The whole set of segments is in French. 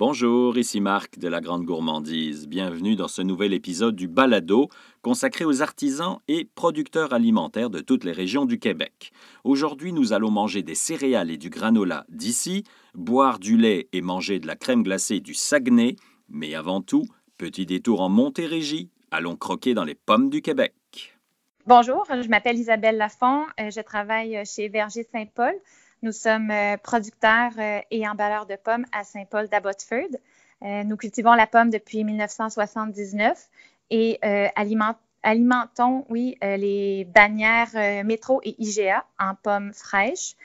Bonjour, ici Marc de la Grande Gourmandise. Bienvenue dans ce nouvel épisode du Balado consacré aux artisans et producteurs alimentaires de toutes les régions du Québec. Aujourd'hui, nous allons manger des céréales et du granola d'ici, boire du lait et manger de la crème glacée du Saguenay, mais avant tout, petit détour en Montérégie, allons croquer dans les pommes du Québec. Bonjour, je m'appelle Isabelle Lafont, euh, je travaille chez Verger Saint-Paul. Nous sommes euh, producteurs euh, et emballeurs de pommes à Saint-Paul d'Abbotsford. Euh, nous cultivons la pomme depuis 1979 et alimentons, oui, les bannières métro et IGA en pommes fraîches.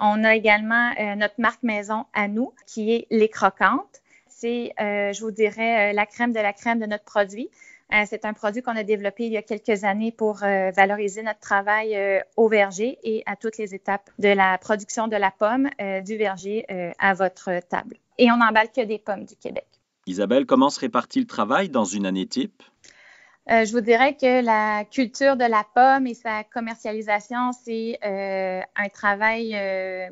On a également notre marque maison à nous, qui est Les Croquantes. C'est, je vous dirais, la crème de la crème de notre produit. Euh, c'est un produit qu'on a développé il y a quelques années pour euh, valoriser notre travail euh, au verger et à toutes les étapes de la production de la pomme du verger à votre table. Et on n'emballe que des pommes du Québec. Isabelle, comment se répartit le travail dans une année type? je vous dirais que la culture de la pomme et sa commercialisation, c'est un travail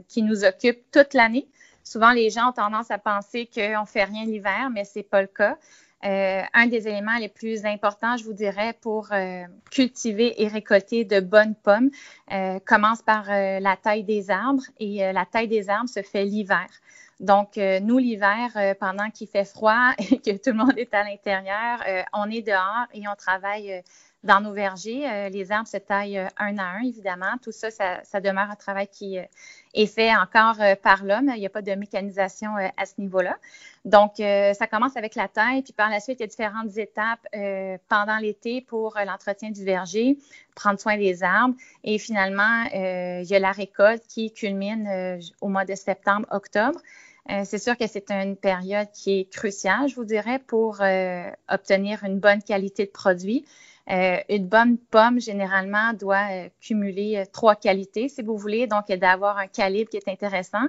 qui nous occupe toute l'année. Souvent, les gens ont tendance à penser qu'on ne fait rien l'hiver, mais ce n'est pas le cas. Euh, un des éléments les plus importants, je vous dirais, pour euh, cultiver et récolter de bonnes pommes euh, commence par la taille des arbres et la taille des arbres se fait l'hiver. Donc, nous, l'hiver, pendant qu'il fait froid et que tout le monde est à l'intérieur, on est dehors et on travaille dans nos vergers. Les arbres se taillent un à un, évidemment. Tout ça, ça, demeure un travail qui est fait encore par l'homme. Il n'y a pas de mécanisation à ce niveau-là. Donc, ça commence avec la taille, puis par la suite, il y a différentes étapes pendant l'été pour l'entretien du verger, prendre soin des arbres. Et finalement, il y a la récolte qui culmine au mois de septembre, octobre. c'est sûr que c'est une période qui est cruciale, je vous dirais, pour obtenir une bonne qualité de produit. Euh, une bonne pomme, généralement, doit euh, cumuler euh, trois qualités, si vous voulez. Donc, d'avoir un calibre qui est intéressant.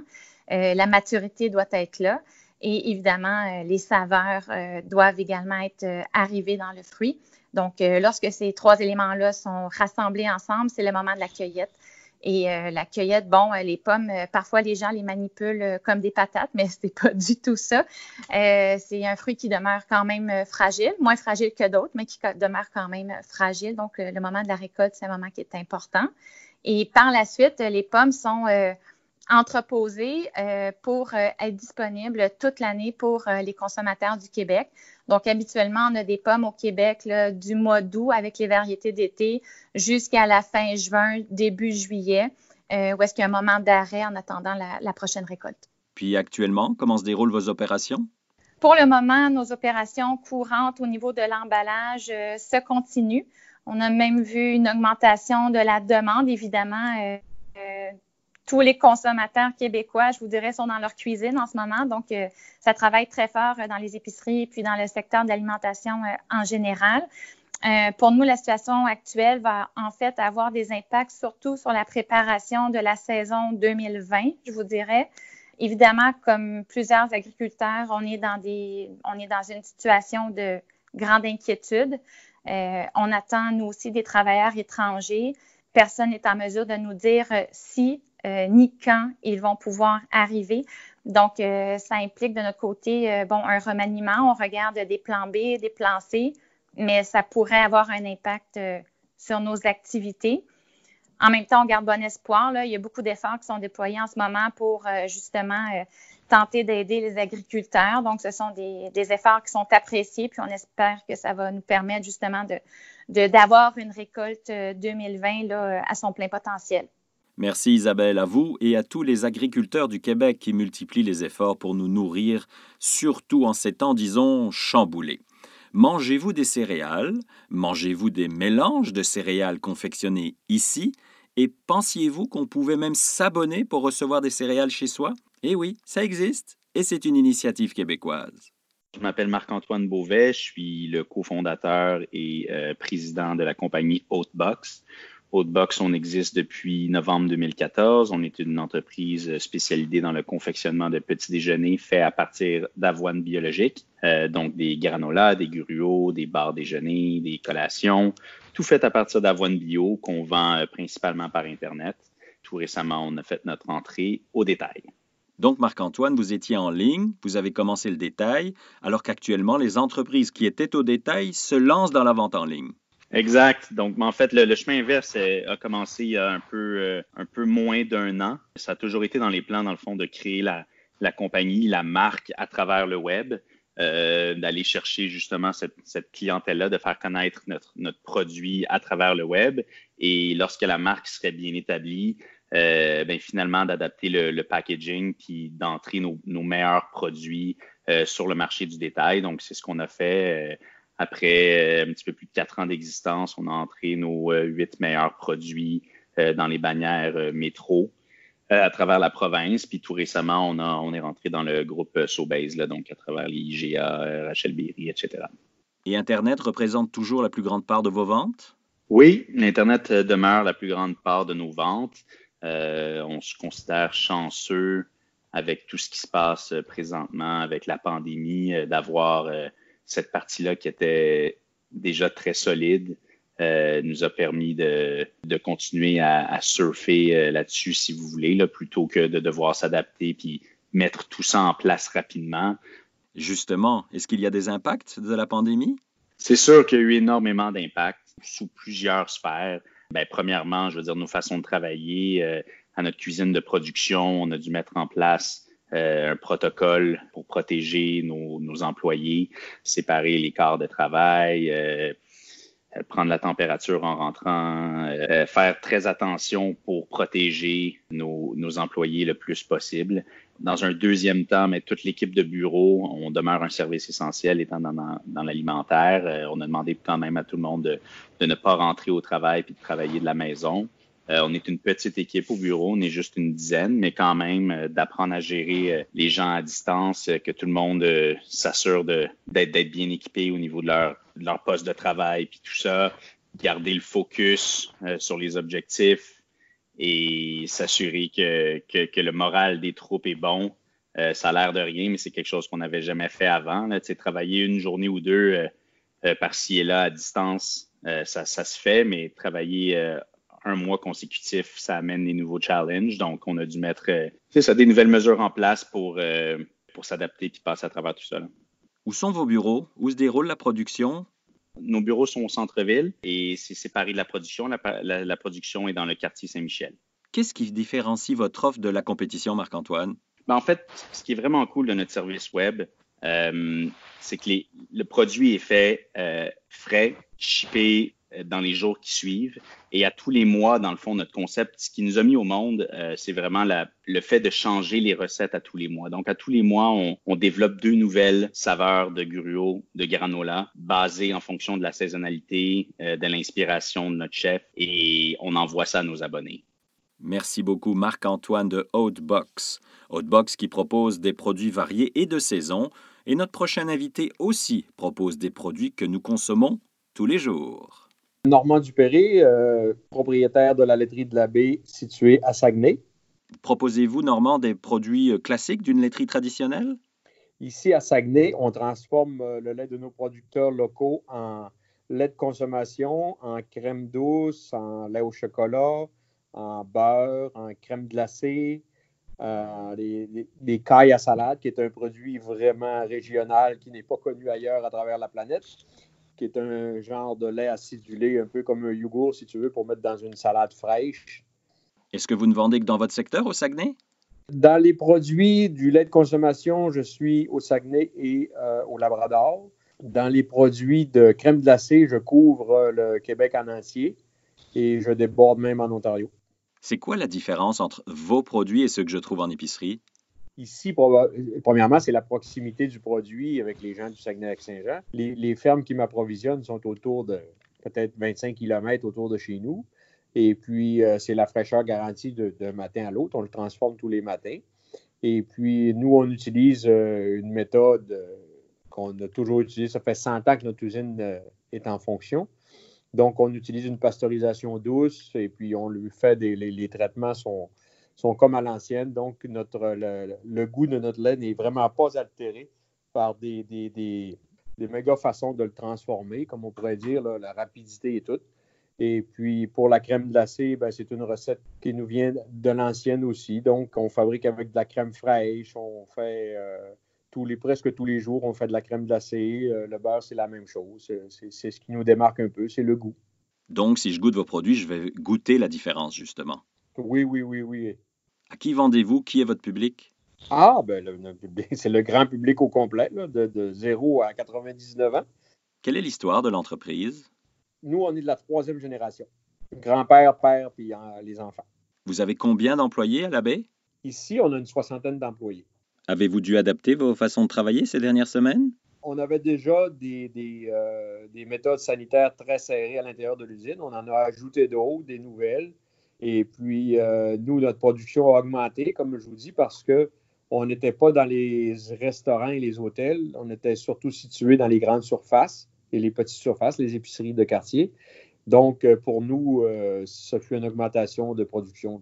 la maturité doit être là. Et évidemment, les saveurs doivent également être arrivées dans le fruit. Donc, lorsque ces trois éléments-là sont rassemblés ensemble, c'est le moment de la cueillette. Et euh, la cueillette, bon, euh, les pommes, euh, parfois les gens les manipulent comme des patates, mais ce n'est pas du tout ça. c'est un fruit qui demeure quand même fragile, moins fragile que d'autres, mais qui demeure quand même fragile. Donc, le moment de la récolte, c'est un moment qui est important. Et par la suite, les pommes sont entreposées pour être disponibles toute l'année pour les consommateurs du Québec. Donc, habituellement, on a des pommes au Québec du mois d'août avec les variétés d'été jusqu'à la fin juin, début juillet, euh, où est-ce qu'il y a un moment d'arrêt en attendant la, prochaine récolte. Puis actuellement, comment se déroulent vos opérations? Pour le moment, nos opérations courantes au niveau de l'emballage euh, se continuent. On a même vu une augmentation de la demande, évidemment. Euh, tous les consommateurs québécois, je vous dirais, sont dans leur cuisine en ce moment. Donc, euh, ça travaille très fort euh, dans les épiceries et puis dans le secteur de l'alimentation euh, en général. pour nous, la situation actuelle va en fait avoir des impacts surtout sur la préparation de la saison 2020, je vous dirais. Évidemment, comme plusieurs agriculteurs, on est dans, des, on est dans une situation de grande inquiétude. on attend, nous aussi, des travailleurs étrangers. Personne n'est en mesure de nous dire si euh, ni quand ils vont pouvoir arriver. Donc, euh, ça implique de notre côté, euh, bon, un remaniement. On regarde des plans B, des plans C, mais ça pourrait avoir un impact sur nos activités. En même temps, on garde bon espoir. Il y a beaucoup d'efforts qui sont déployés en ce moment pour justement tenter d'aider les agriculteurs. Donc, ce sont des, efforts qui sont appréciés, puis on espère que ça va nous permettre justement d'avoir une récolte 2020 là, à son plein potentiel. Merci Isabelle, à vous et à tous les agriculteurs du Québec qui multiplient les efforts pour nous nourrir, surtout en ces temps, disons, chamboulés. Mangez-vous des céréales? Mangez-vous des mélanges de céréales confectionnés ici? Et pensiez-vous qu'on pouvait même s'abonner pour recevoir des céréales chez soi? Eh oui, ça existe et c'est une initiative québécoise. Je m'appelle Marc-Antoine Beauvais, je suis le cofondateur et euh, président de la compagnie Oatbox. Outbox, on existe depuis novembre 2014. On est une entreprise spécialisée dans le confectionnement de petits déjeuners faits à partir d'avoine biologique, euh, donc des granolas, des gruaux, des barres déjeuner, des collations, tout fait à partir d'avoine bio qu'on vend euh, principalement par Internet. Tout récemment, on a fait notre entrée au détail. Donc, Marc-Antoine, vous étiez en ligne, vous avez commencé le détail, alors qu'actuellement, les entreprises qui étaient au détail se lancent dans la vente en ligne. Exact. Donc, en fait, le, chemin inverse a commencé il y a un peu, euh, un peu moins d'un an. Ça a toujours été dans les plans, dans le fond, de créer la, compagnie, la marque à travers le web. Euh, d'aller chercher justement cette, clientèle-là, de faire connaître notre, produit à travers le web. Et lorsque la marque serait bien établie, euh, ben, finalement d'adapter le, packaging puis d'entrer nos, meilleurs produits euh, sur le marché du détail. Donc, c'est ce qu'on a fait. Euh, après un petit peu plus de quatre ans d'existence, on a entré nos huit meilleurs produits dans les bannières métro à travers la province. Puis tout récemment, on, a, on est rentré dans le groupe Sobase, là, donc à travers les IGA, Rachel Berry, etc. Et Internet représente toujours la plus grande part de vos ventes? Oui, l'Internet demeure la plus grande part de nos ventes. Euh, on se considère chanceux avec tout ce qui se passe euh, présentement, avec la pandémie, euh, d'avoir cette partie-là qui était déjà très solide. nous a permis de, continuer à, surfer là-dessus, si vous voulez, plutôt que de devoir s'adapter puis mettre tout ça en place rapidement. Justement, est-ce qu'il y a des impacts de la pandémie? C'est sûr qu'il y a eu énormément d'impacts sous plusieurs sphères. Bien, premièrement, je veux dire, nos façons de travailler. Euh, à notre cuisine de production, on a dû mettre en place euh, un protocole pour protéger nos, nos, employés, séparer les quarts de travail, euh, prendre la température en rentrant, faire très attention pour protéger nos, nos, employés le plus possible. Dans un deuxième temps, mais toute l'équipe de bureau, on demeure un service essentiel étant dans, dans, l'alimentaire. Euh, on a demandé quand même à tout le monde de, de, ne pas rentrer au travail puis de travailler de la maison. Euh, on est une petite équipe au bureau, on est juste une dizaine, mais quand même euh, d'apprendre à gérer les gens à distance, que tout le monde s'assure d'être bien équipé au niveau de leur, poste de travail puis tout ça, garder le focus sur les objectifs, et s'assurer que, le moral des troupes est bon. Euh, ça a l'air de rien, mais c'est quelque chose qu'on n'avait jamais fait avant. Travailler une journée ou deux euh, euh, par-ci et là à distance, ça, se fait, mais travailler un mois consécutif, ça amène des nouveaux challenges. Donc, on a dû mettre ça, des nouvelles mesures en place pour, pour s'adapter et passer à travers tout ça. Où sont vos bureaux? Où se déroule la production? Nos bureaux sont au centre-ville et c'est séparé de la production. La, production est dans le quartier Saint-Michel. Qu'est-ce qui différencie votre offre de la compétition, Marc-Antoine? Ben, en fait, ce qui est vraiment cool de notre service web, euh, c'est que le produit est fait euh, frais, shippé euh, dans les jours qui suivent. Et à tous les mois, dans le fond, notre concept, ce qui nous a mis au monde, euh, c'est vraiment le fait de changer les recettes à tous les mois. Donc, à tous les mois, on, on développe deux nouvelles saveurs de gruau, de granola, basées en fonction de la saisonnalité, euh, de l'inspiration de notre chef, et on envoie ça à nos abonnés. Merci beaucoup Marc-Antoine de Outbox. Outbox qui propose des produits variés et de saison. Et notre prochain invité aussi propose des produits que nous consommons tous les jours. Normand Dupéré, euh, propriétaire de la laiterie de l'abbé située à Saguenay. Proposez-vous, Normand, des produits euh, classiques d'une laiterie traditionnelle? Ici, à Saguenay, on transforme euh, le lait de nos producteurs locaux en lait de consommation, en crème douce, en lait au chocolat, en beurre, en crème glacée, des, cailles à salade, qui est un produit vraiment régional qui n'est pas connu ailleurs à travers la planète qui est un genre de lait acidulé, un peu comme un yogourt, si tu veux, pour mettre dans une salade fraîche. Est-ce que vous ne vendez que dans votre secteur au Saguenay? Dans les produits du lait de consommation, je suis au Saguenay et euh, au Labrador. Dans les produits de crème glacée, je couvre le Québec en entier et je déborde même en Ontario. C'est quoi la différence entre vos produits et ceux que je trouve en épicerie? Ici, premièrement, c'est la proximité du produit avec les gens du Saguenay-Lac-Saint-Jean. Les, fermes qui m'approvisionnent sont autour de peut-être 25 km autour de chez nous. Et puis, euh, c'est la fraîcheur garantie d'un matin à l'autre. On le transforme tous les matins. Et puis, nous, on utilise euh, une méthode euh, qu'on a toujours utilisée. Ça fait 100 ans que notre usine est en fonction. Donc, on utilise une pasteurisation douce et puis on lui fait des. les traitements sont sont comme à l'ancienne. Donc, notre, le, goût de notre lait n'est vraiment pas altéré par des, des, des, méga façons de le transformer, comme on pourrait dire, la rapidité et tout. Et puis pour la crème glacée, ben, c'est une recette qui nous vient de l'ancienne aussi. Donc, on fabrique avec de la crème fraîche. On fait euh, tous les, presque tous les jours, on fait de la crème glacée. Euh, le beurre, c'est la même chose. C'est ce qui nous démarque un peu, c'est le goût. Donc, si je goûte vos produits, je vais goûter la différence, justement. Oui, oui, oui, oui. À qui vendez-vous? Qui est votre public? Ah, ben, c'est le grand public au complet, de, de 0 à 99 ans. Quelle est l'histoire de l'entreprise? Nous, on est de la troisième génération. Grand-père, père, puis les enfants. Vous avez combien d'employés à la baie? Ici, on a une soixantaine d'employés. Avez-vous dû adapter vos façons de travailler ces dernières semaines? On avait déjà des, des, euh, méthodes sanitaires très serrées à l'intérieur de l'usine. On en a ajouté d'autres, des nouvelles. Et puis, euh, nous, notre production a augmenté, comme je vous dis, parce que on n'était pas dans les restaurants et les hôtels. On était surtout situé dans les grandes surfaces et les petites surfaces, les épiceries de quartier. Donc, euh, pour nous, euh, ça fut une augmentation de production.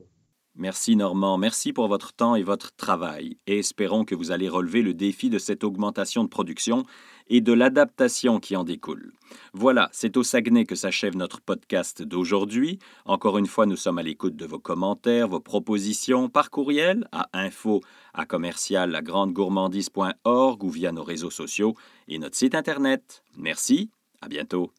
Merci Normand, merci pour votre temps et votre travail, et espérons que vous allez relever le défi de cette augmentation de production et de l'adaptation qui en découle. Voilà, c'est au Saguenay que s'achève notre podcast d'aujourd'hui. Encore une fois, nous sommes à l'écoute de vos commentaires, vos propositions par courriel à info à commercial ou via nos réseaux sociaux et notre site internet. Merci, à bientôt.